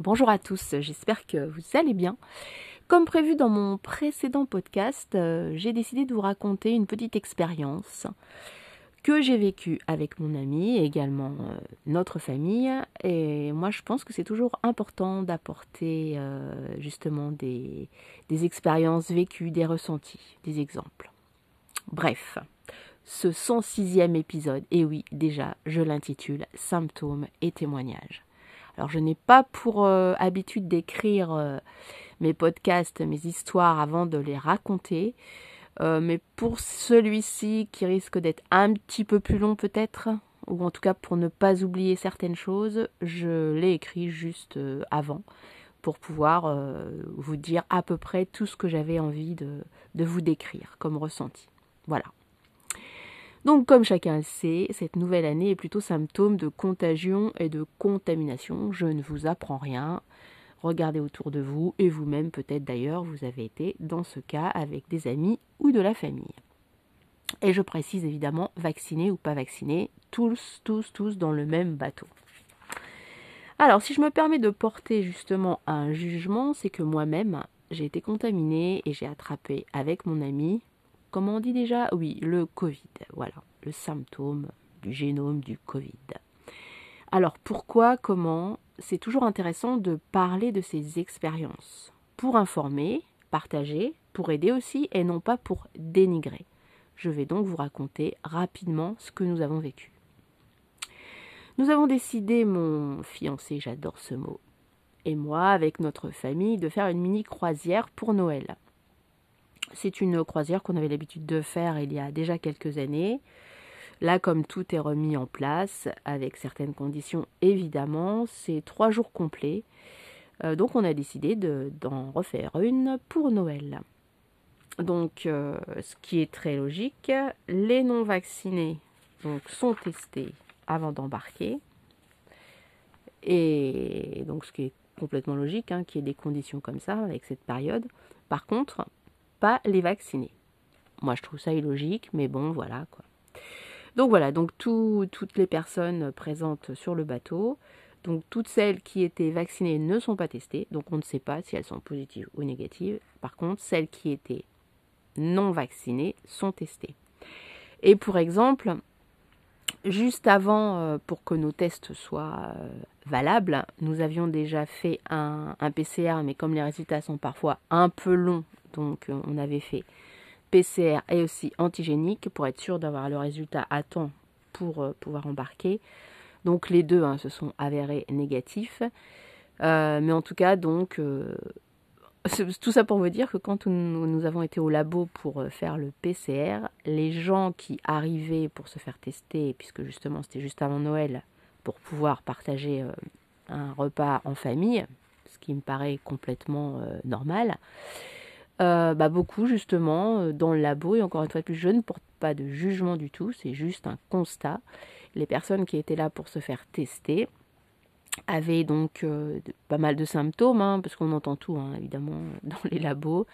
Bonjour à tous, j'espère que vous allez bien. Comme prévu dans mon précédent podcast, euh, j'ai décidé de vous raconter une petite expérience que j'ai vécue avec mon ami également euh, notre famille. Et moi, je pense que c'est toujours important d'apporter euh, justement des, des expériences vécues, des ressentis, des exemples. Bref, ce 106e épisode, et oui, déjà, je l'intitule Symptômes et témoignages. Alors je n'ai pas pour euh, habitude d'écrire euh, mes podcasts, mes histoires avant de les raconter. Euh, mais pour celui-ci qui risque d'être un petit peu plus long peut-être, ou en tout cas pour ne pas oublier certaines choses, je l'ai écrit juste avant pour pouvoir vous dire à peu près tout ce que j'avais envie de, de vous décrire comme ressenti. Voilà. Donc comme chacun le sait, cette nouvelle année est plutôt symptôme de contagion et de contamination. Je ne vous apprends rien. Regardez autour de vous et vous-même peut-être d'ailleurs vous avez été dans ce cas avec des amis ou de la famille. Et je précise évidemment vacciné ou pas vacciné, tous, tous, tous dans le même bateau. Alors si je me permets de porter justement un jugement, c'est que moi-même j'ai été contaminée et j'ai attrapé avec mon ami Comment on dit déjà Oui, le Covid. Voilà, le symptôme du génome du Covid. Alors pourquoi, comment C'est toujours intéressant de parler de ces expériences pour informer, partager, pour aider aussi et non pas pour dénigrer. Je vais donc vous raconter rapidement ce que nous avons vécu. Nous avons décidé, mon fiancé, j'adore ce mot, et moi, avec notre famille, de faire une mini croisière pour Noël. C'est une croisière qu'on avait l'habitude de faire il y a déjà quelques années. Là, comme tout est remis en place, avec certaines conditions évidemment, c'est trois jours complets. Euh, donc on a décidé d'en refaire une pour Noël. Donc euh, ce qui est très logique, les non vaccinés donc, sont testés avant d'embarquer. Et donc ce qui est complètement logique, hein, qu'il y ait des conditions comme ça avec cette période. Par contre, les vacciner. Moi, je trouve ça illogique, mais bon, voilà quoi. Donc voilà, donc toutes les personnes présentes sur le bateau, donc toutes celles qui étaient vaccinées ne sont pas testées, donc on ne sait pas si elles sont positives ou négatives. Par contre, celles qui étaient non vaccinées sont testées. Et pour exemple, juste avant, euh, pour que nos tests soient euh, valables, nous avions déjà fait un, PCR, mais comme les résultats sont parfois un peu longs donc euh, on avait fait PCR et aussi antigénique pour être sûr d'avoir le résultat à temps pour pouvoir embarquer. Donc les deux hein, se sont avérés négatifs. Mais en tout cas, donc, tout ça pour vous dire que quand nous, avons été au labo pour faire le PCR, les gens qui arrivaient pour se faire tester, puisque justement c'était juste avant Noël, pour pouvoir partager un repas en famille, ce qui me paraît complètement normal, euh, bah beaucoup justement euh, dans le labo et encore une fois plus je ne porte pas de jugement du tout c'est juste un constat. Les personnes qui étaient là pour se faire tester avaient donc euh, pas mal de symptômes hein, parce qu'on entend tout hein, évidemment dans les labos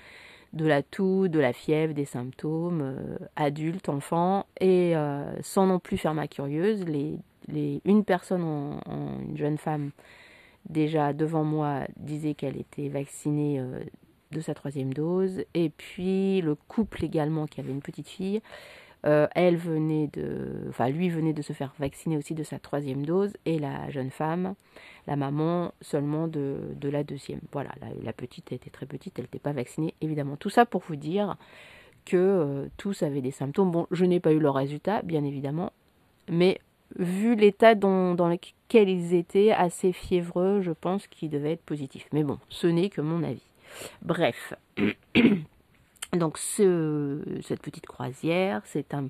de la toux, de la fièvre, des symptômes adultes, enfants et sans non plus faire ma curieuse une personne une jeune femme déjà devant moi disait qu'elle était vaccinée de sa troisième dose. Et puis le couple également qui avait une petite fille. Euh, elle venait de, enfin lui venait de se faire vacciner aussi de sa troisième dose et la jeune femme, la maman seulement de, de la deuxième. Voilà, la, petite était très petite, elle n'était pas vaccinée évidemment. Tout ça pour vous dire que euh, tous avaient des symptômes. Bon, je n'ai pas eu le résultat, bien évidemment, mais vu l'état dans, dans lequel ils étaient, assez fiévreux, je pense qu'ils devaient être positifs. Mais bon, ce n'est que mon avis. Bref. Donc ce, cette petite croisière, c'est un,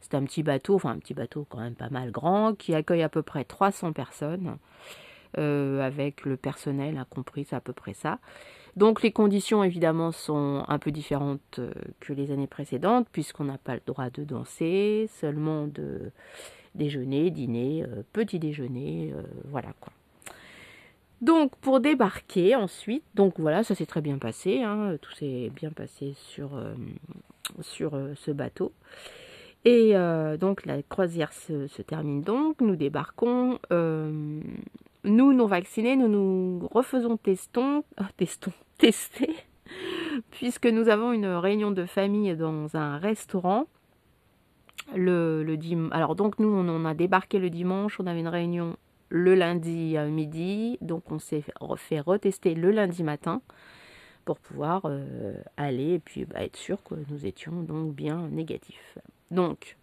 c'est un petit bateau, enfin un petit bateau quand même pas mal grand, qui accueille à peu près 300 personnes, euh, avec le personnel incompris, c'est à peu près ça. Donc les conditions évidemment sont un peu différentes euh, que les années précédentes, puisqu'on n'a pas le droit de danser, seulement de déjeuner, dîner, euh, petit déjeuner, voilà quoi. Donc pour débarquer ensuite, donc voilà, ça s'est très bien passé, hein, tout s'est bien passé sur, euh, euh, ce bateau. Et euh, donc la croisière se, termine donc, nous débarquons. nous, non vaccinés, nous nous refaisons testons, testons, tester, puisque nous avons une réunion de famille dans un restaurant. Le, le Alors donc nous, on, a débarqué le dimanche, on avait une réunion le lundi à midi, donc on s'est fait retester le lundi matin pour pouvoir euh, aller et puis bah, être sûr que nous étions donc bien négatifs. Donc,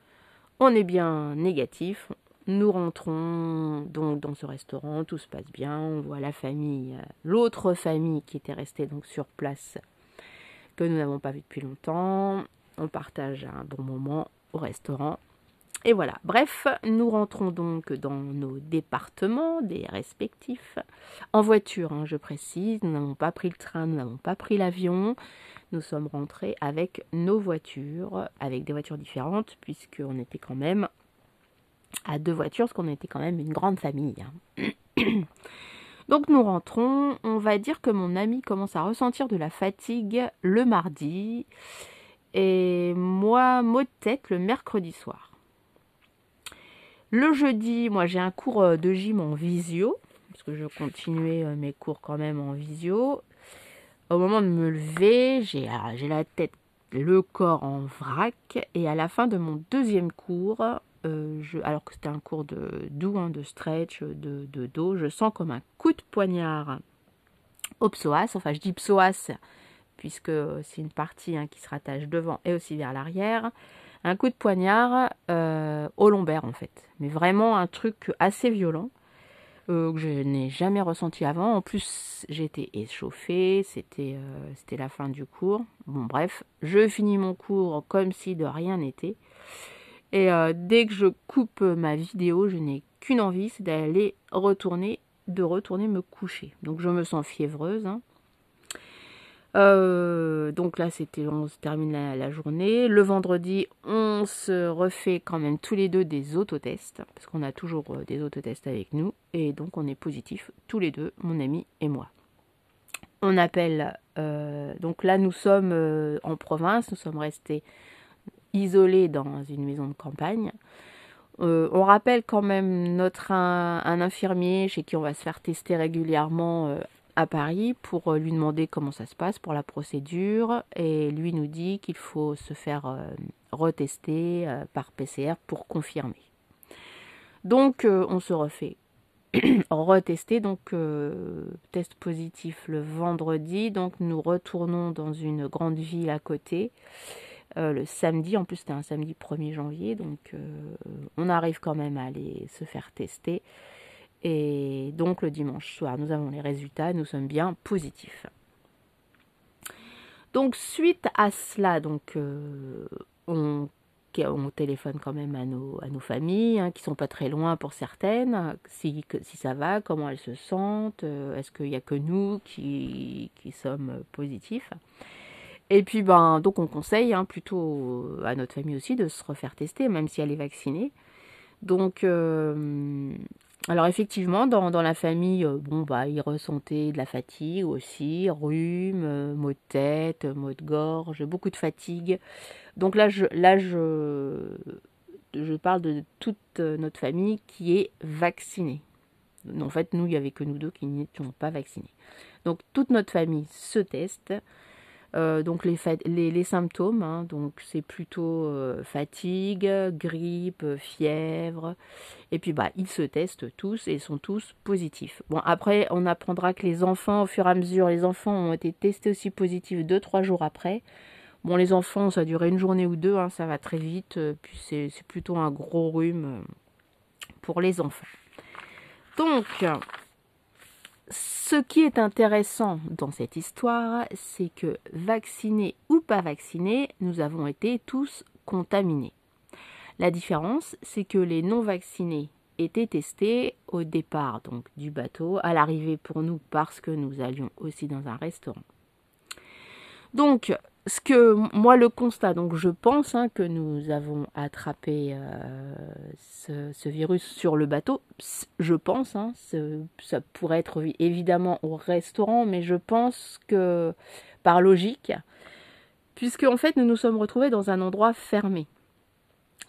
on est bien négatif, nous rentrons donc dans ce restaurant, tout se passe bien, on voit la famille, euh, l'autre famille qui était restée donc sur place, que nous n'avons pas vu depuis longtemps. On partage un bon moment au restaurant. Et voilà, bref, nous rentrons donc dans nos départements des respectifs, en voiture, hein, je précise, nous n'avons pas pris le train, nous n'avons pas pris l'avion, nous sommes rentrés avec nos voitures, avec des voitures différentes, puisqu'on était quand même à deux voitures, parce qu'on était quand même une grande famille. Hein. Donc nous rentrons, on va dire que mon ami commence à ressentir de la fatigue le mardi et moi mot de tête le mercredi soir. Le jeudi, moi j'ai un cours euh, de gym en visio, parce que je continuais euh, mes cours quand même en visio. Au moment de me lever, j'ai la tête, le corps en vrac, et à la fin de mon deuxième cours, euh, alors que c'était un cours de doux, hein, de stretch, de, dos, je sens comme un coup de poignard au psoas. Enfin, je dis psoas puisque c'est une partie hein, qui se rattache devant et aussi vers l'arrière. Un coup de poignard euh, au lombaire en fait. Mais vraiment un truc assez violent. Euh, que je n'ai jamais ressenti avant. En plus, j'étais échauffée, c'était c'était la fin du cours. Bon, bref, je finis mon cours comme si de rien n'était. Et euh, dès que je coupe ma vidéo, je n'ai qu'une envie, c'est d'aller retourner, de retourner me coucher. Donc je me sens fiévreuse. Hein. Euh, donc là, c'était, on se termine la, journée. Le vendredi, on se refait quand même tous les deux des autotests, parce qu'on a toujours euh, des autotests avec nous, et donc on est positifs tous les deux, mon ami et moi. On appelle, donc là, nous sommes en province, nous sommes restés isolé dans une maison de campagne. Euh, on rappelle quand même notre un, infirmier chez qui on va se faire tester régulièrement euh, à Paris pour euh, lui demander comment ça se passe pour la procédure et lui nous dit qu'il faut se faire retester par PCR pour confirmer. Donc on se refait retester donc test positif le vendredi donc nous retournons dans une grande ville à côté euh, le samedi. En plus, c'était un samedi 1er janvier, donc euh, on arrive quand même à aller se faire tester. Et donc le dimanche soir, nous avons les résultats, nous sommes bien positifs. Donc suite à cela, donc euh, on, téléphone quand même à nos, familles, hein, qui sont pas très loin pour certaines, si, ça va, comment elles se sentent, est-ce qu'il n'y a que nous qui, qui sommes positifs? Et puis, ben, donc on conseille hein, plutôt à notre famille aussi de se refaire tester, même si elle est vaccinée. Donc, euh, alors effectivement, dans, la famille, euh, bon, bah, ils ressentaient de la fatigue aussi, rhume, euh, maux de tête, maux de gorge, beaucoup de fatigue. Donc là, je, je, je parle de toute notre famille qui est vaccinée. En fait, nous, il n'y avait que nous deux qui n'étions pas vaccinés. Donc toute notre famille se teste. Euh, donc les, symptômes, hein, donc c'est plutôt euh, fatigue, grippe, fièvre, et puis bah ils se testent tous et sont tous positifs. Bon après on apprendra que les enfants au fur et à mesure, les enfants ont été testés aussi positifs deux trois jours après. Bon les enfants ça a duré une journée ou deux, hein, ça va très vite, euh, puis c'est plutôt un gros rhume pour les enfants. Donc ce qui est intéressant dans cette histoire, c'est que vaccinés ou pas vaccinés, nous avons été tous contaminés. La différence, c'est que les non vaccinés étaient testés au départ donc du bateau, à l'arrivée pour nous parce que nous allions aussi dans un restaurant. Donc ce que moi le constat, donc je pense hein, que nous avons attrapé euh, ce, virus sur le bateau. Je pense, hein, ça pourrait être évidemment au restaurant, mais je pense que par logique, puisque en fait nous nous sommes retrouvés dans un endroit fermé.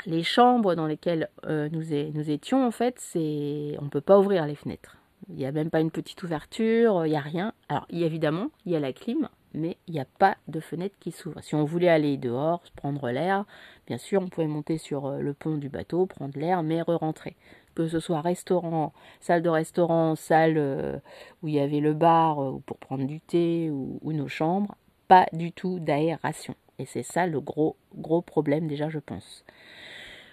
Les chambres dans lesquelles euh, nous, nous, étions, en fait, c'est on peut pas ouvrir les fenêtres. Il n'y a même pas une petite ouverture, il n'y a rien. Alors, évidemment, il y a la clim, mais il n'y a pas de fenêtre qui s'ouvre. Si on voulait aller dehors, prendre l'air, bien sûr, on pouvait monter sur euh, le pont du bateau, prendre l'air, mais re-rentrer. Que ce soit restaurant, salle de restaurant, salle euh, où il y avait le bar euh, pour prendre du thé ou, nos chambres, pas du tout d'aération. Et c'est ça le gros, gros problème déjà, je pense.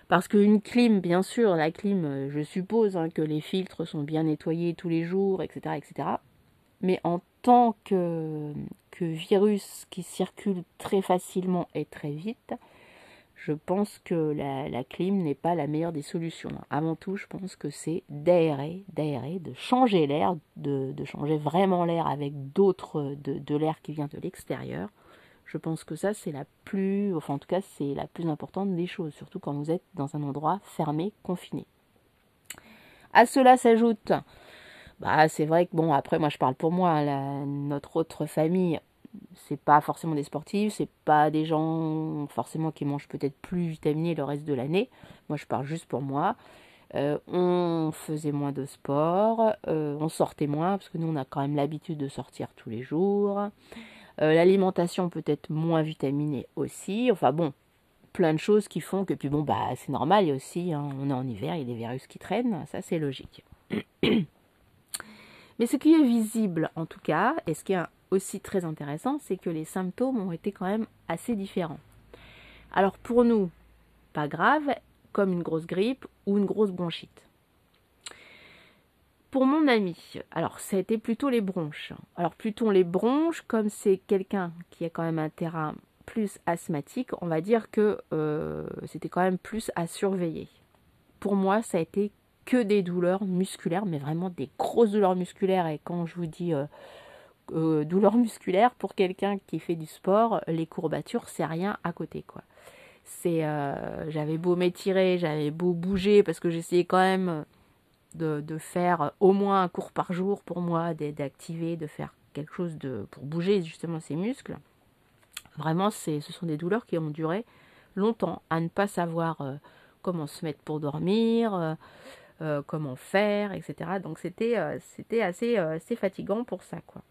Parce qu'une clim, bien sûr, la clim, je suppose hein, que les filtres sont bien nettoyés tous les jours, etc. etc. Mais en tant que, virus qui circule très facilement et très vite, je pense que la, clim n'est pas la meilleure des solutions. Avant tout, je pense que c'est d'aérer, d'aérer, de changer l'air, de, de, changer vraiment l'air avec d'autres, de, de l'air qui vient de l'extérieur. Je pense que ça, c'est la plus, enfin en tout cas, c'est la plus importante des choses, surtout quand vous êtes dans un endroit fermé, confiné. À cela s'ajoute, bah c'est vrai que bon, après moi je parle pour moi, notre autre famille, c'est pas forcément des sportifs, c'est pas des gens forcément qui mangent peut-être plus vitaminés le reste de l'année. Moi je parle juste pour moi. Euh, on faisait moins de sport, euh, on sortait moins parce que nous on a quand même l'habitude de sortir tous les jours. Euh, l'alimentation peut être moins vitaminée aussi. Enfin bon, plein de choses qui font que, puis bon, bah c'est normal, il y a aussi, hein, on est en hiver, il y a des virus qui traînent, ça c'est logique. Mais ce qui est visible en tout cas, et ce qui est aussi très intéressant, c'est que les symptômes ont été quand même assez différents. Alors pour nous, pas grave, comme une grosse grippe ou une grosse bronchite. Pour mon ami, alors ça a été plutôt les bronches. Alors plutôt les bronches, comme c'est quelqu'un qui a quand même un terrain plus asthmatique, on va dire que euh, c'était quand même plus à surveiller. Pour moi, ça a été que des douleurs musculaires, mais vraiment des grosses douleurs musculaires. Et quand je vous dis euh, euh, douleurs musculaires, pour quelqu'un qui fait du sport, les courbatures, c'est rien à côté, quoi. C'est, j'avais beau m'étirer, j'avais beau bouger parce que j'essayais quand même de, faire au moins un cours par jour pour moi, d'activer, de faire quelque chose de, pour bouger justement ces muscles. Vraiment, ce sont des douleurs qui ont duré longtemps, à ne pas savoir euh, comment se mettre pour dormir, euh, euh, comment faire, etc. Donc c'était c'était assez, assez fatigant pour ça. quoi.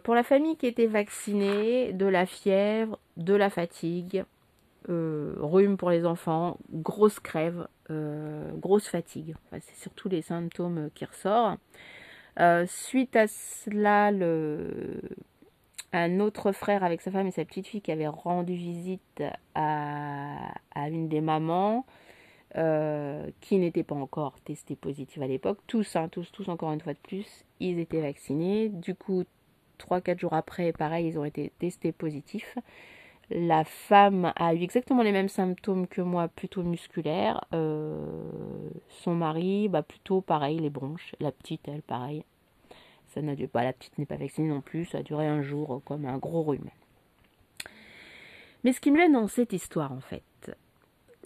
pour la famille qui était vaccinée, de la fièvre, de la fatigue, rhume pour les enfants, grosse crève, euh, grosse fatigue. c'est surtout les symptômes qui ressortent. Euh, suite à cela, un autre frère avec sa femme et sa petite fille qui avait rendu visite à, une des mamans euh, qui n'était pas encore testée positive à l'époque. Tous, hein, tous, tous encore une fois de plus, ils étaient vaccinés. Du coup, 3-4 jours après, pareil, ils ont été testés positifs. La femme a eu exactement les mêmes symptômes que moi, plutôt musculaires. Euh, son mari, bah plutôt pareil, les bronches. La petite, elle, pareil. Ça n'a pas, la petite n'est pas vaccinée non plus. Ça a duré un jour comme un gros rhume. Mais ce qui me gêne dans cette histoire, en fait,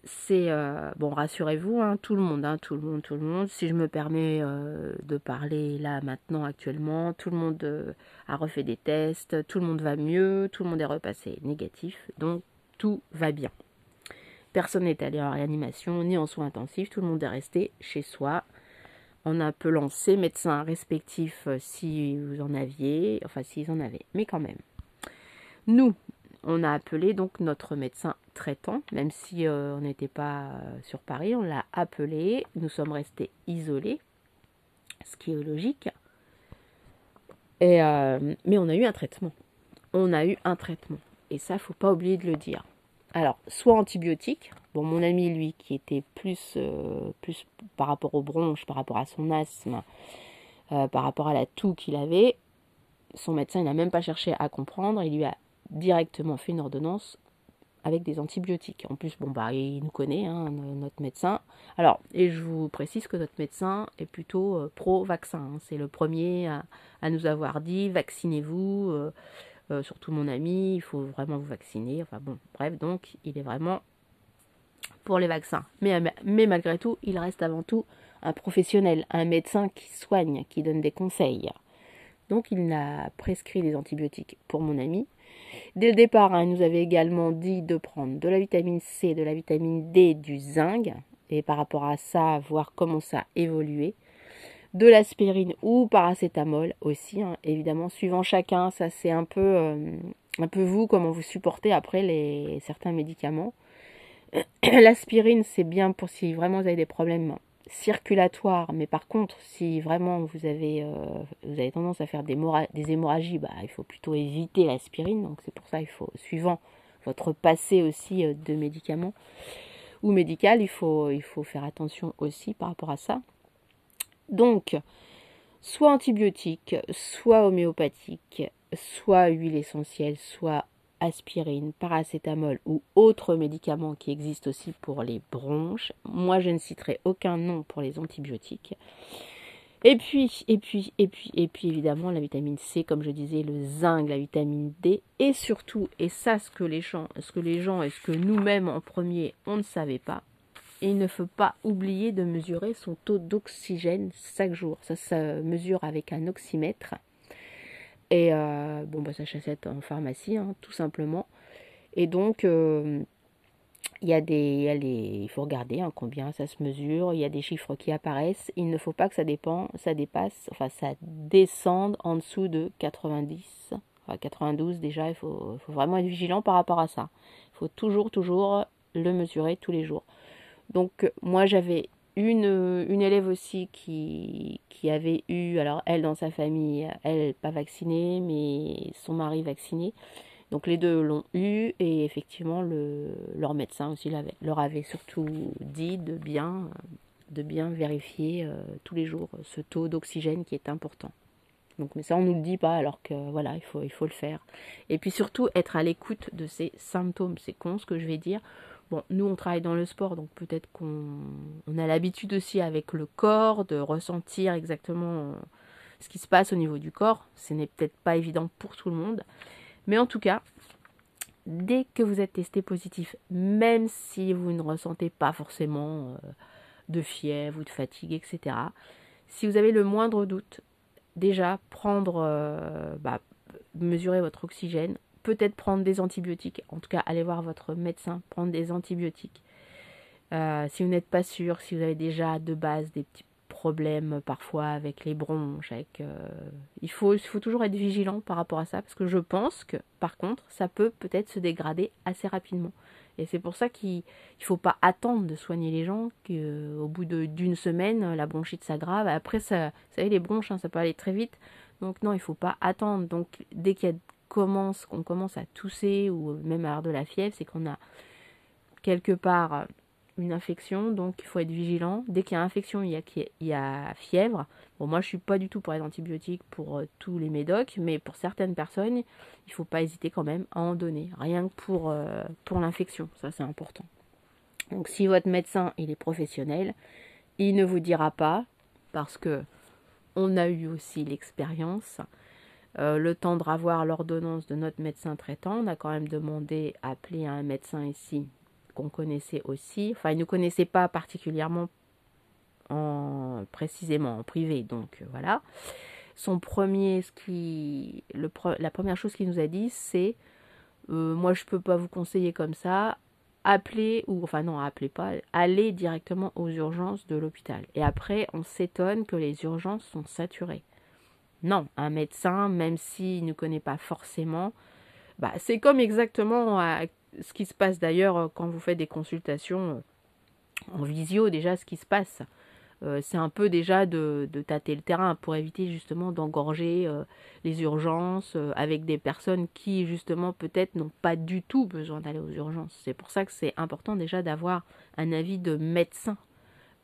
c'est euh, bon rassurez-vous hein, tout le monde hein, tout le monde tout le monde. Si je me permets euh, de parler là maintenant actuellement tout le monde euh, a refait des tests tout le monde va mieux tout le monde est repassé négatif donc tout va bien. Personne n'est allé en réanimation ni en soins intensifs tout le monde est resté chez soi. En appelant ses médecins respectifs si vous en aviez enfin s'ils en avaient mais quand même. Nous on a appelé donc notre médecin traitant, même si euh, on n'était pas euh, sur Paris, on l'a appelé, nous sommes restés isolés, ce qui est logique. Euh, mais on a eu un traitement. On a eu un traitement. Et ça, faut pas oublier de le dire. Alors, soit antibiotique. Bon, mon ami, lui, qui était plus, plus par rapport aux bronches, par rapport à son asthme, par rapport à la toux qu'il avait, son médecin, il n'a même pas cherché à comprendre. Il lui a directement fait une ordonnance avec des antibiotiques. En plus, bon bah il nous connaît, hein, notre médecin. Alors, et je vous précise que notre médecin est plutôt euh, pro-vaccin. Hein. C'est le premier à, nous avoir dit vaccinez-vous. Euh, euh, surtout mon ami, il faut vraiment vous vacciner. Enfin bon, bref, donc il est vraiment pour les vaccins. Mais, mais malgré tout, il reste avant tout un professionnel, un médecin qui soigne, qui donne des conseils. Donc il a prescrit des antibiotiques pour mon ami Dès le départ, hein, il nous avait également dit de prendre de la vitamine C, de la vitamine D, du zinc, et par rapport à ça, voir comment ça évoluait. de l'aspirine ou paracétamol aussi, hein, évidemment, suivant chacun, ça c'est un peu, euh, un peu vous, comment vous supportez après les, certains médicaments. L'aspirine, c'est bien pour si vraiment vous avez des problèmes circulatoires, mais par contre, si vraiment vous avez, euh, vous avez tendance à faire des, des hémorragies, bah, il faut plutôt éviter l'aspirine. Donc c'est pour ça, il faut, suivant votre passé aussi euh, de médicaments ou médical, il faut, il faut faire attention aussi par rapport à ça. Donc, soit antibiotiques, soit homéopathique, soit huile essentielle, soit aspirine, paracétamol ou autres médicaments qui existent aussi pour les bronches. Moi, je ne citerai aucun nom pour les antibiotiques. Et puis, et puis, et puis, et puis évidemment la vitamine C, comme je disais, le zinc, la vitamine D, et surtout, et ça ce que les gens, ce que les gens et ce que nous-mêmes en premier, on ne savait pas, il ne faut pas oublier de mesurer son taux d'oxygène chaque jour. Ça se mesure avec un oxymètre. Et euh, bon, bah, ça s'achète en pharmacie, hein, tout simplement. Et donc, euh, il y a des, il, faut regarder hein, combien ça se mesure. Il y a des chiffres qui apparaissent. Il ne faut pas que ça dépend, ça dépasse, enfin ça descende en dessous de 90, enfin 92 déjà. Il faut, faut vraiment être vigilant par rapport à ça. Il faut toujours, toujours le mesurer tous les jours. Donc moi j'avais une, une élève aussi qui, qui avait eu, alors elle dans sa famille, elle pas vaccinée, mais son mari vacciné. Donc les deux l'ont eu et effectivement le, leur médecin aussi leur avait surtout dit de bien, de bien vérifier euh, tous les jours ce taux d'oxygène qui est important. Donc mais ça on nous le dit pas alors que voilà il faut, il faut le faire. Et puis surtout être à l'écoute de ces symptômes. C'est con ce que je vais dire. Bon, nous on travaille dans le sport, donc peut-être qu'on a l'habitude aussi avec le corps de ressentir exactement ce qui se passe au niveau du corps. Ce n'est peut-être pas évident pour tout le monde. Mais en tout cas, dès que vous êtes testé positif, même si vous ne ressentez pas forcément euh, de fièvre ou de fatigue, etc., si vous avez le moindre doute, déjà prendre, euh, bah, mesurer votre oxygène, peut-être prendre des antibiotiques. En tout cas, allez voir votre médecin, prendre des antibiotiques. Euh, si vous n'êtes pas sûr, si vous avez déjà de base des petits problèmes parfois avec les bronches, avec, euh, il, faut, toujours être vigilant par rapport à ça, parce que je pense que par contre, ça peut peut-être se dégrader assez rapidement. Et c'est pour ça qu'il ne faut pas attendre de soigner les gens, qu'au bout d'une semaine, la bronchite s'aggrave. Après, ça, vous savez, les bronches, hein, ça peut aller très vite. Donc non, il faut pas attendre. Donc dès qu'il y a commence, qu'on commence à tousser ou même à avoir de la fièvre, c'est qu'on a quelque part une infection, donc il faut être vigilant. Dès qu'il y a infection, il y a, il y fièvre. Bon, moi je suis pas du tout pour les antibiotiques pour euh, tous les médocs, mais pour certaines personnes, il faut pas hésiter quand même à en donner, rien que pour, euh, pour l'infection, ça c'est important. Donc si votre médecin il est professionnel, il ne vous dira pas, parce que on a eu aussi l'expérience, euh, le temps de revoir l'ordonnance de notre médecin traitant. On a quand même demandé à appeler un médecin ici qu'on connaissait aussi. Enfin, il ne connaissait pas particulièrement en, précisément en privé, donc euh, voilà. Son premier, ce qui, la première chose qu'il nous a dit, c'est euh, moi je peux pas vous conseiller comme ça. Appelez ou enfin non, appelez pas, allez directement aux urgences de l'hôpital. Et après, on s'étonne que les urgences sont saturées. Non, un médecin, même s'il ne connaît pas forcément, bah, c'est comme exactement euh, ce qui se passe d'ailleurs euh, quand vous faites des consultations euh, en visio, déjà ce qui se passe. c'est un peu déjà de, tâter le terrain pour éviter justement d'engorger les urgences avec des personnes qui justement peut-être n'ont pas du tout besoin d'aller aux urgences. C'est pour ça que c'est important déjà d'avoir un avis de médecin.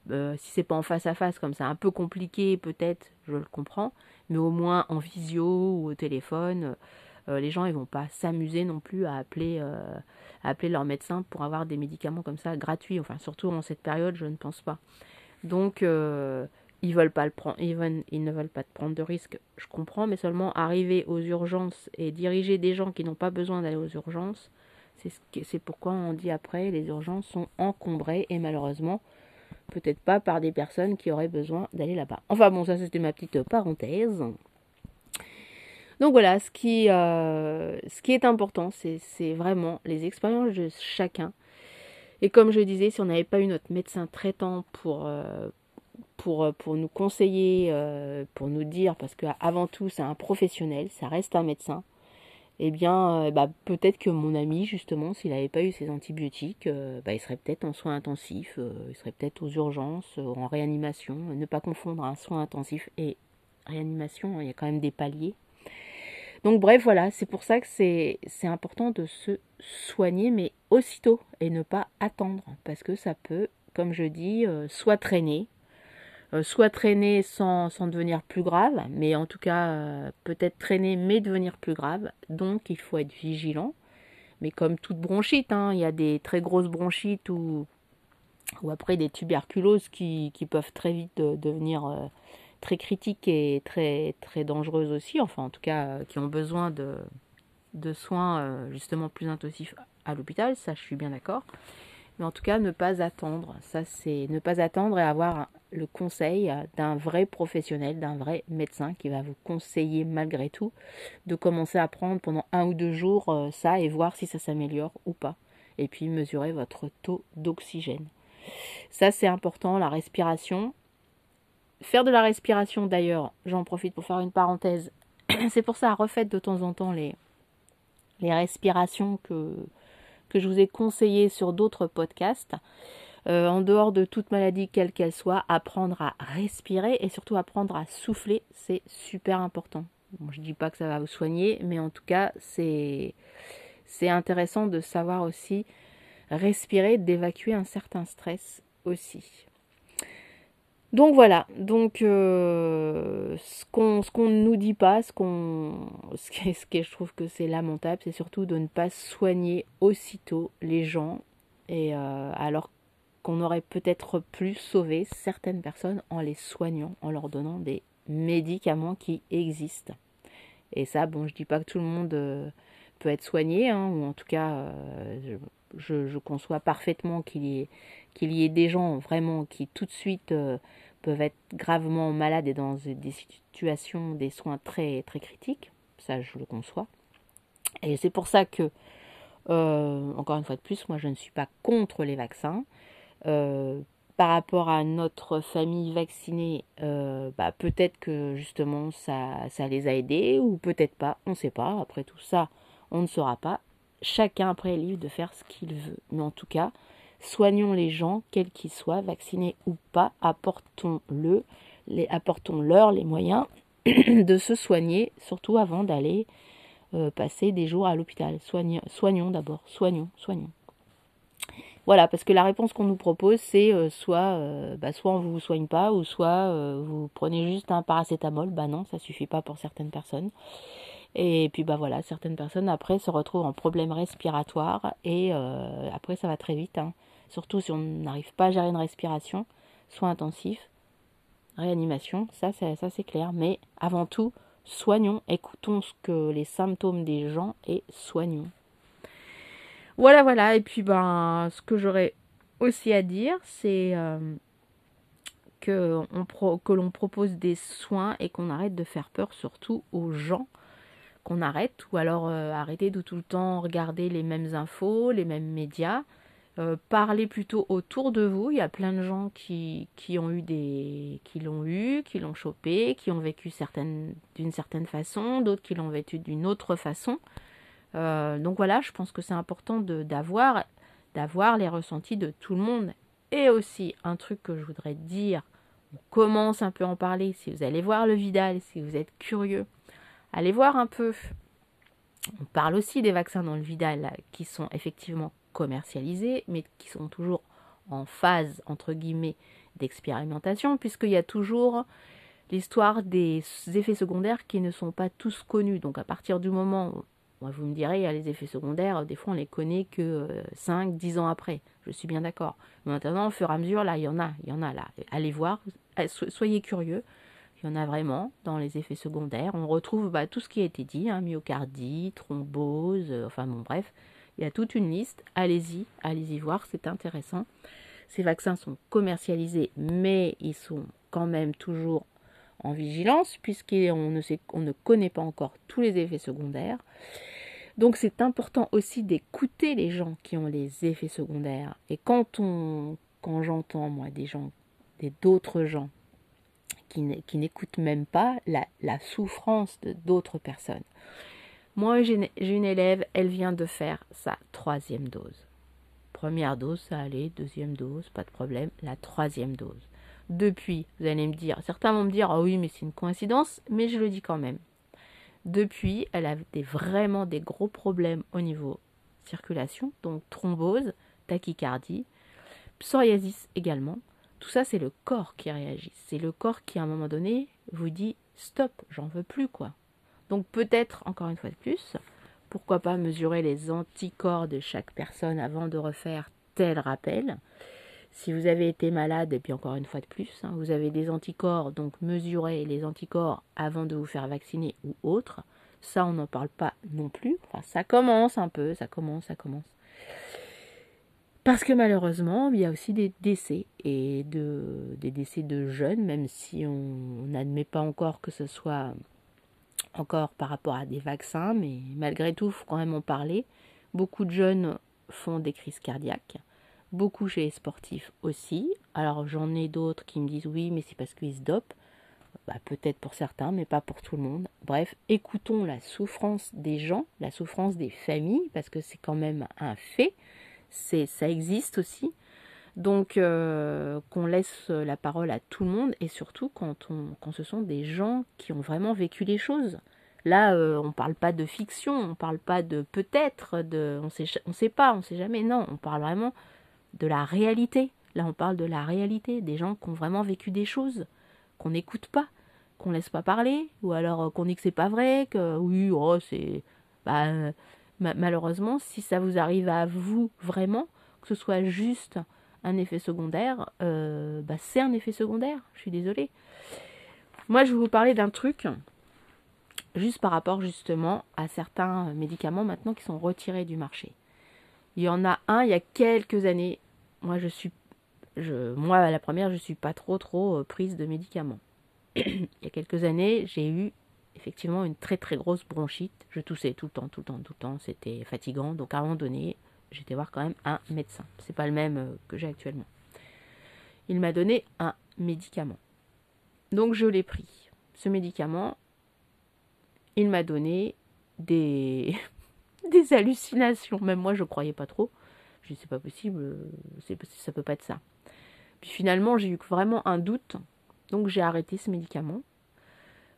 si c'est pas en face à face comme c'est un peu compliqué peut-être, je le comprends, mais au moins en visio ou au téléphone, euh, les gens ils vont pas s'amuser non plus à appeler, euh, appeler leur médecin pour avoir des médicaments comme ça gratuits. Enfin, surtout en cette période, je ne pense pas. Donc, euh, ils, ne veulent pas prendre de risques, je comprends, mais seulement arriver aux urgences et diriger des gens qui n'ont pas besoin d'aller aux urgences, c'est pourquoi on dit après les urgences sont encombrées et malheureusement peut-être pas par des personnes qui auraient besoin d'aller là-bas. Enfin bon, ça c'était ma petite parenthèse. Donc voilà, ce qui, euh, ce qui est important, c'est vraiment les expériences de chacun. Et comme je disais, si on n'avait pas eu notre médecin traitant pour, euh, pour, pour nous conseiller, pour nous dire, parce qu'avant tout, c'est un professionnel, ça reste un médecin, eh bien, bah, peut-être que mon ami, justement, s'il n'avait pas eu ses antibiotiques, bah, il serait peut-être en soins intensifs, il serait peut-être aux urgences, en réanimation. Ne pas confondre un soin intensif et réanimation, hein, il y a quand même des paliers. Donc bref, voilà, c'est pour ça que c'est important de se soigner, mais aussitôt, et ne pas attendre, parce que ça peut, comme je dis, euh, soit traîner, euh, soit traîner sans, devenir plus grave, mais en tout cas, euh, peut-être traîner, mais devenir plus grave. Donc il faut être vigilant. Mais comme toute bronchite, hein, il y a des très grosses bronchites ou, ou après des tuberculoses qui, peuvent très vite devenir très critiques et très, très dangereuses aussi, enfin en tout cas euh, qui ont besoin de, de soins euh, justement plus intensifs à l'hôpital, ça je suis bien d'accord. Mais en tout cas, ne pas attendre, ça c'est ne pas attendre et avoir le conseil d'un vrai professionnel, d'un vrai médecin qui va vous conseiller malgré tout de commencer à prendre pendant un ou deux jours euh, ça et voir si ça s'améliore ou pas. Et puis mesurer votre taux d'oxygène. Ça c'est important, la respiration. Faire de la respiration d'ailleurs, j'en profite pour faire une parenthèse. C'est pour ça, refaites de temps en temps les, les respirations que, que je vous ai conseillées sur d'autres podcasts. Euh, en dehors de toute maladie, quelle qu'elle soit, apprendre à respirer et surtout apprendre à souffler, c'est super important. je ne dis pas que ça va vous soigner, mais en tout cas, c'est intéressant de savoir aussi respirer, d'évacuer un certain stress aussi. Donc voilà, donc euh, ce qu'on ne nous dit pas, ce, que, je trouve que c'est lamentable, c'est surtout de ne pas soigner aussitôt les gens, et euh, alors qu'on aurait peut-être pu sauver certaines personnes en les soignant, en leur donnant des médicaments qui existent. Et ça, bon, je dis pas que tout le monde euh, peut être soigné, hein, ou en tout cas, je, conçois parfaitement qu'il y ait des gens vraiment qui tout de suite peuvent être gravement malades et dans des situations, des soins très, très critiques. Ça, je le conçois. Et c'est pour ça que, euh, encore une fois de plus, moi, je ne suis pas contre les vaccins. Euh, par rapport à notre famille vaccinée, euh, bah, peut-être que justement ça, ça les a aidés ou peut-être pas, on ne sait pas. Après tout ça, on ne saura pas. Chacun après est libre de faire ce qu'il veut. Mais en tout cas, Soignons les gens, quels qu'ils soient, vaccinés ou pas, apportons-le, apportons-leur les moyens de se soigner, surtout avant d'aller euh, passer des jours à l'hôpital. soignons d'abord, soignons, soignons. Voilà, parce que la réponse qu'on nous propose, c'est euh, soit, euh, bah, soit on ne vous soigne pas, ou soit vous prenez juste un paracétamol. Bah non, ça suffit pas pour certaines personnes. Et puis bah voilà, certaines personnes après se retrouvent en problème respiratoire et après ça va très vite. Hein surtout si on n'arrive pas à gérer une respiration, soins intensifs, réanimation, ça c'est, ça c'est clair. Mais avant tout, soignons, écoutons ce que les symptômes des gens et soignons. Voilà, voilà. Et puis ben, ce que j'aurais aussi à dire, c'est euh, que, que l'on propose des soins et qu'on arrête de faire peur surtout aux gens qu'on arrête ou alors euh, arrêter de tout le temps regarder les mêmes infos, les mêmes médias euh, parlez plutôt autour de vous. Il y a plein de gens qui, qui ont eu des. qui l'ont eu, qui l'ont chopé, qui ont vécu d'une certaine façon, d'autres qui l'ont vécu d'une autre façon. Euh, donc voilà, je pense que c'est important d'avoir d'avoir les ressentis de tout le monde. Et aussi, un truc que je voudrais dire, on commence un peu à en parler, si vous allez voir le Vidal, si vous êtes curieux, allez voir un peu. On parle aussi des vaccins dans le Vidal qui sont effectivement commercialisés, mais qui sont toujours en phase, entre guillemets, d'expérimentation, puisqu'il y a toujours l'histoire des effets secondaires qui ne sont pas tous connus. Donc à partir du moment où vous me direz, il y a les effets secondaires, des fois on les connaît que 5, euh, 10 ans après. Je suis bien d'accord. Maintenant, au fur et à mesure, là, il y en a, il y en a là. Allez voir, soyez curieux. Il y en a vraiment dans les effets secondaires. On retrouve bah, tout ce qui a été dit, hein, myocardie, thrombose, euh, enfin bon bref, il y a toute une liste. Allez-y, allez-y voir, c'est intéressant. Ces vaccins sont commercialisés, mais ils sont quand même toujours en vigilance, puisqu'on ne, on ne connaît pas encore tous les effets secondaires. Donc c'est important aussi d'écouter les gens qui ont les effets secondaires. Et quand on quand j'entends moi des gens d'autres gens qui n'écoutent même pas la, la souffrance d'autres personnes. Moi, j'ai une élève, elle vient de faire sa troisième dose. Première dose, ça allait, deuxième dose, pas de problème, la troisième dose. Depuis, vous allez me dire, certains vont me dire, ah oui, mais c'est une coïncidence, mais je le dis quand même. Depuis, elle a vraiment des gros problèmes au niveau circulation, donc thrombose, tachycardie, psoriasis également. Tout ça, c'est le corps qui réagit. C'est le corps qui, à un moment donné, vous dit stop, j'en veux plus, quoi. Donc peut-être, encore une fois de plus, pourquoi pas mesurer les anticorps de chaque personne avant de refaire tel rappel. Si vous avez été malade, et puis encore une fois de plus, hein, vous avez des anticorps, donc mesurez les anticorps avant de vous faire vacciner ou autre. Ça, on n'en parle pas non plus. Ça commence un peu, ça commence, ça commence. Parce que malheureusement, il y a aussi des décès, et de, des décès de jeunes, même si on n'admet pas encore que ce soit encore par rapport à des vaccins, mais malgré tout, il faut quand même en parler. Beaucoup de jeunes font des crises cardiaques, beaucoup chez les sportifs aussi. Alors j'en ai d'autres qui me disent oui, mais c'est parce qu'ils se dopent. Bah, peut-être pour certains, mais pas pour tout le monde. Bref, écoutons la souffrance des gens, la souffrance des familles, parce que c'est quand même un fait ça existe aussi. Donc euh, qu'on laisse la parole à tout le monde et surtout quand, on, quand ce sont des gens qui ont vraiment vécu les choses. Là, euh, on ne parle pas de fiction, on ne parle pas de peut-être, de on sait, on sait pas, on sait jamais. Non, on parle vraiment de la réalité. Là, on parle de la réalité, des gens qui ont vraiment vécu des choses, qu'on n'écoute pas, qu'on laisse pas parler, ou alors euh, qu'on dit que c'est pas vrai, que oui, oh, c'est. Bah, malheureusement, si ça vous arrive à vous vraiment, que ce soit juste un effet secondaire, euh, bah, c'est un effet secondaire. Je suis désolée. Moi, je vais vous parler d'un truc, juste par rapport justement à certains médicaments maintenant qui sont retirés du marché. Il y en a un il y a quelques années. Moi, je suis, je, moi la première, je suis pas trop trop euh, prise de médicaments. il y a quelques années, j'ai eu effectivement une très très grosse bronchite. Je toussais tout le temps, tout le temps, tout le temps. C'était fatigant. Donc à un moment donné, j'étais voir quand même un médecin. C'est pas le même euh, que j'ai actuellement. Il m'a donné un médicament. Donc je l'ai pris. Ce médicament, il m'a donné des des hallucinations. Même moi, je ne croyais pas trop. Je dis c'est pas possible, euh, ça peut pas être ça. Puis finalement, j'ai eu vraiment un doute. Donc j'ai arrêté ce médicament.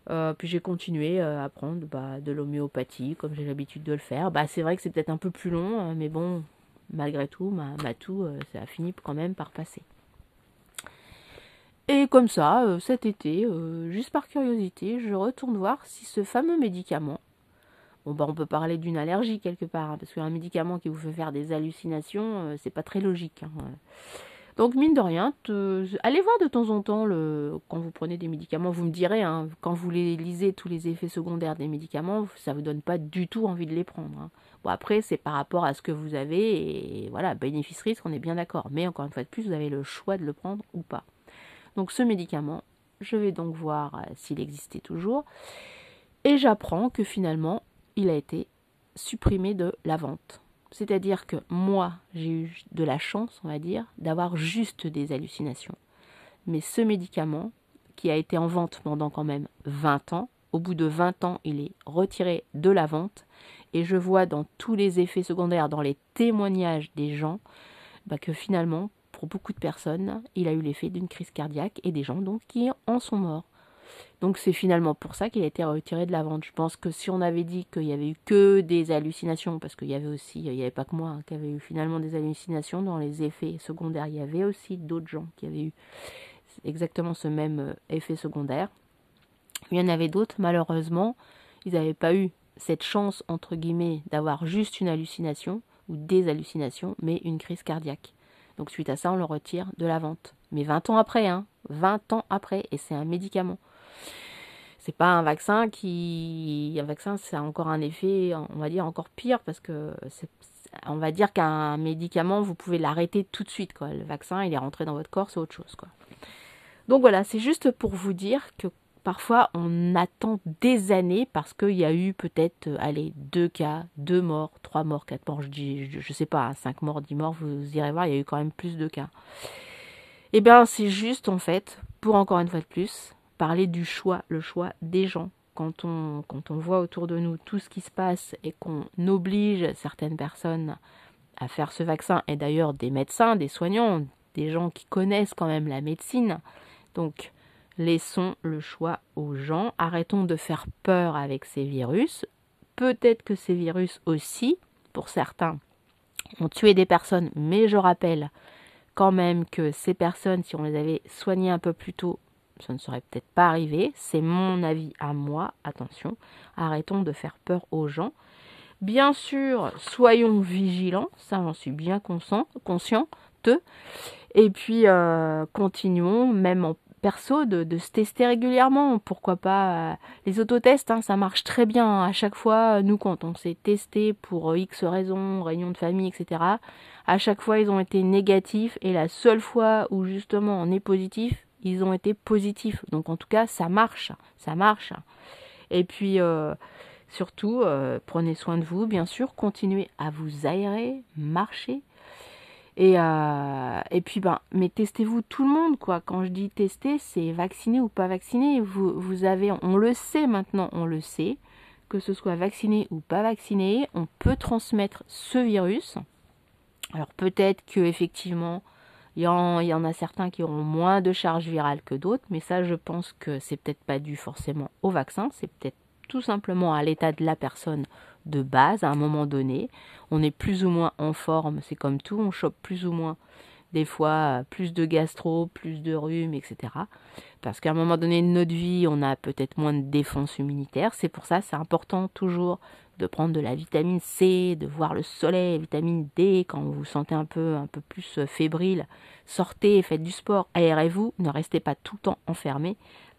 Euh, puis j'ai continué euh, à prendre bah, de l'homéopathie, comme j'ai l'habitude de le faire. Bah, c'est vrai que c'est peut-être un peu plus long, euh, mais bon, malgré tout, ma, toux, ça a fini quand même par passer. Et comme ça, cet été, juste par curiosité, je retourne voir si ce fameux médicament, bon bah on peut parler d'une allergie quelque part, hein, parce qu'un médicament qui vous fait faire des hallucinations, c'est pas très logique. Hein, donc mine de rien, allez voir de temps en temps quand vous prenez des médicaments, vous me direz, hein, quand vous les lisez tous les effets secondaires des médicaments, ça ne vous donne pas du tout envie de les prendre. Hein. Bon après c'est par rapport à ce que vous avez et voilà, bénéfice-risque, on est bien d'accord. Mais encore une fois de plus, vous avez le choix de le prendre ou pas. Donc ce médicament, je vais donc voir euh, s'il existait toujours. Et j'apprends que finalement, il a été supprimé de la vente. C'est-à-dire que moi, j'ai eu de la chance, on va dire, d'avoir juste des hallucinations. Mais ce médicament, qui a été en vente pendant quand même 20 ans, au bout de 20 ans, il est retiré de la vente. Et je vois dans tous les effets secondaires, dans les témoignages des gens, bah, que finalement, pour beaucoup de personnes, il a eu l'effet d'une crise cardiaque et des gens donc qui en sont morts. Donc c'est finalement pour ça qu'il a été retiré de la vente. Je pense que si on avait dit qu'il y avait eu que des hallucinations, parce qu'il y avait aussi, il n'y avait pas que moi hein, qui avait eu finalement des hallucinations dans les effets secondaires, il y avait aussi d'autres gens qui avaient eu exactement ce même euh, effet secondaire. Il y en avait d'autres, malheureusement, ils n'avaient pas eu cette chance, entre guillemets, d'avoir juste une hallucination ou des hallucinations, mais une crise cardiaque. Donc suite à ça, on le retire de la vente. Mais 20 ans après, hein, 20 ans après, et c'est un médicament. C'est pas un vaccin qui. Un vaccin, c'est encore un effet, on va dire, encore pire parce que on va dire qu'un médicament, vous pouvez l'arrêter tout de suite. Quoi. Le vaccin, il est rentré dans votre corps, c'est autre chose. Quoi. Donc voilà, c'est juste pour vous dire que parfois on attend des années parce qu'il y a eu peut-être, euh, allez, deux cas, deux morts, trois morts, quatre morts, je dis, je, sais pas, cinq morts, dix morts, vous irez voir, il y a eu quand même plus de cas. Eh bien, c'est juste en fait, pour encore une fois de plus, parler du choix, le choix des gens. Quand on, voit autour de nous tout ce qui se passe et qu'on oblige certaines personnes à faire ce vaccin, et d'ailleurs des médecins, des soignants, des gens qui connaissent quand même la médecine, donc laissons le choix aux gens, arrêtons de faire peur avec ces virus. Peut-être que ces virus aussi, pour certains, ont tué des personnes, mais je rappelle quand même que ces personnes, si on les avait soignées un peu plus tôt, ça ne serait peut-être pas arrivé. C'est mon avis à moi. Attention, arrêtons de faire peur aux gens. Bien sûr, soyons vigilants, ça j'en suis bien conscient, consciente. Et puis, euh, continuons, même en perso, de, se tester régulièrement. Pourquoi pas euh, les autotests, hein, ça marche très bien. À chaque fois, nous, quand on s'est testé pour euh, X raisons, réunion de famille, etc., à chaque fois, ils ont été négatifs. Et la seule fois où justement on est positif, ils ont été positifs. Donc en tout cas, ça marche, ça marche. Et puis euh, surtout, prenez soin de vous, bien sûr, continuez à vous aérer, marcher. Et, euh, et puis, ben, mais testez-vous tout le monde, quoi. Quand je dis tester, c'est vacciné ou pas vacciné. Vous, vous avez, on le sait maintenant, on le sait, que ce soit vacciné ou pas vacciné, on peut transmettre ce virus. Alors peut-être que effectivement, il y, en, a certains qui auront moins de charge virale que d'autres, mais ça, je pense que c'est peut-être pas dû forcément au vaccin, c'est peut-être tout simplement à l'état de la personne de base à un moment donné. On est plus ou moins en forme, c'est comme tout, on chope plus ou moins des fois plus de gastro, plus de rhume, etc. Parce qu'à un moment donné de notre vie, on a peut-être moins de défense immunitaire. C'est pour ça, c'est important toujours de prendre de la vitamine C, de voir le soleil, vitamine D quand vous vous sentez un peu, un peu plus fébrile. Sortez, faites du sport, aérez-vous, ne restez pas tout le temps enfermé.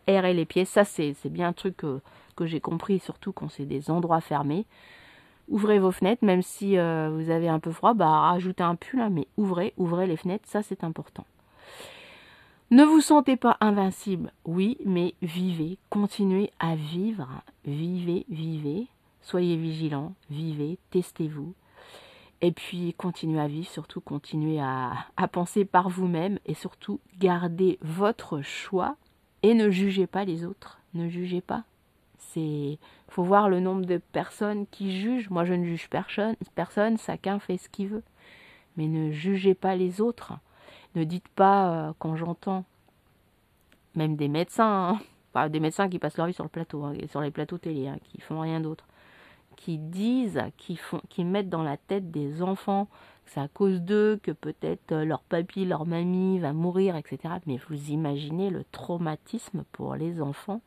Aérez les pieds, ça c'est bien un truc que j'ai compris, surtout quand c'est des endroits fermés. Ouvrez vos fenêtres, même si euh, vous avez un peu froid, bah rajoutez un pull, hein, mais ouvrez, ouvrez les fenêtres, ça c'est important. Ne vous sentez pas invincible, oui, mais vivez, continuez à vivre, vivez, vivez, soyez vigilants, vivez, testez-vous, et puis continuez à vivre, surtout continuez à, à penser par vous-même, et surtout gardez votre choix, et ne jugez pas les autres, ne jugez pas, c'est faut voir le nombre de personnes qui jugent. Moi, je ne juge personne, personne, chacun fait ce qu'il veut. Mais ne jugez pas les autres. Ne dites pas euh, quand j'entends même des médecins, hein, des médecins qui passent leur vie sur le plateau, hein, sur les plateaux télé, hein, qui font rien d'autre, qui disent, qui font, qui mettent dans la tête des enfants que c'est à cause d'eux que peut-être euh, leur papy, leur mamie va mourir, etc. Mais vous imaginez le traumatisme pour les enfants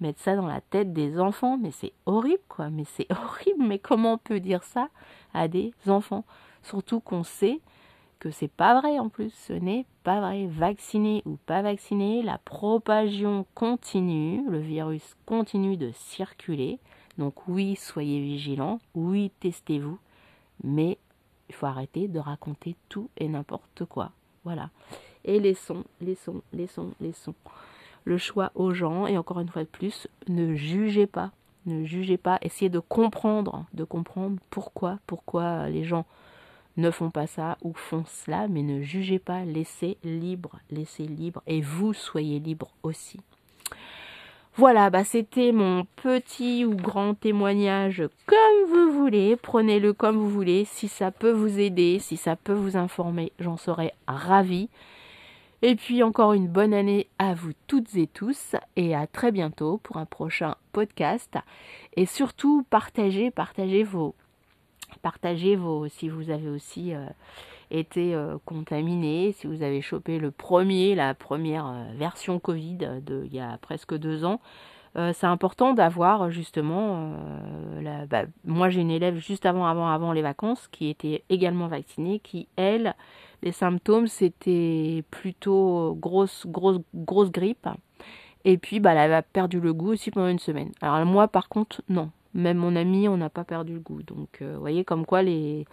mettre ça dans la tête des enfants, mais c'est horrible quoi, mais c'est horrible, mais comment on peut dire ça à des enfants? Surtout qu'on sait que c'est pas vrai en plus, ce n'est pas vrai. Vacciné ou pas vacciné, la propagation continue, le virus continue de circuler. Donc oui, soyez vigilants, oui, testez-vous, mais il faut arrêter de raconter tout et n'importe quoi. Voilà. Et les sons, les sons, le choix aux gens. Et encore une fois de plus, ne jugez pas. Ne jugez pas. Essayez de comprendre, de comprendre pourquoi, pourquoi les gens ne font pas ça ou font cela, mais ne jugez pas. Laissez libre, laissez libre. Et vous soyez libre aussi. Voilà, bah c'était mon petit ou grand témoignage comme vous voulez. Prenez-le comme vous voulez. Si ça peut vous aider, si ça peut vous informer, j'en serais ravie. Et puis encore une bonne année à vous toutes et tous et à très bientôt pour un prochain podcast. Et surtout partagez, partagez vos, partagez vos, si vous avez aussi euh, été euh, contaminé, si vous avez chopé le premier, la première euh, version Covid de il y a presque deux ans. c'est important d'avoir justement, bah, moi j'ai une élève juste avant, avant, avant les vacances qui était également vaccinée, qui elle les symptômes, c'était plutôt grosse, grosse, grosse grippe. Et puis, bah, elle avait perdu le goût aussi pendant une semaine. Alors moi, par contre, non. Même mon ami, on n'a pas perdu le goût. Donc, euh, vous voyez comme quoi les,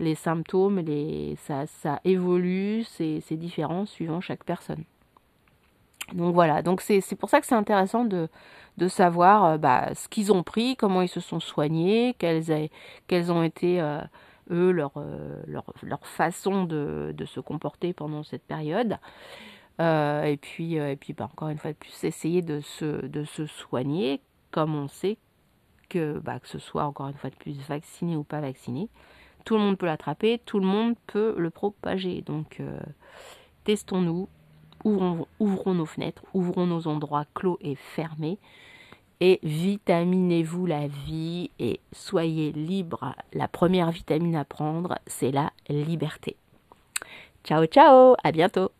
les symptômes, les, ça, ça évolue, c'est différent suivant chaque personne. Donc voilà, donc c'est pour ça que c'est intéressant de, de savoir euh, bah, ce qu'ils ont pris, comment ils se sont soignés, quels, quels ont été... Euh, eux, leur, façon de, se comporter pendant cette période. et puis, et puis bah, encore une fois de plus, essayer de se, soigner comme on sait que, bah, que ce soit encore une fois de plus vacciné ou pas vacciné. Tout le monde peut l'attraper, tout le monde peut le propager. Donc, testons-nous, ouvrons nos fenêtres, ouvrons nos endroits clos et fermés et vitaminez-vous la vie et soyez libre. La première vitamine à prendre, c'est la liberté. Ciao ciao, à bientôt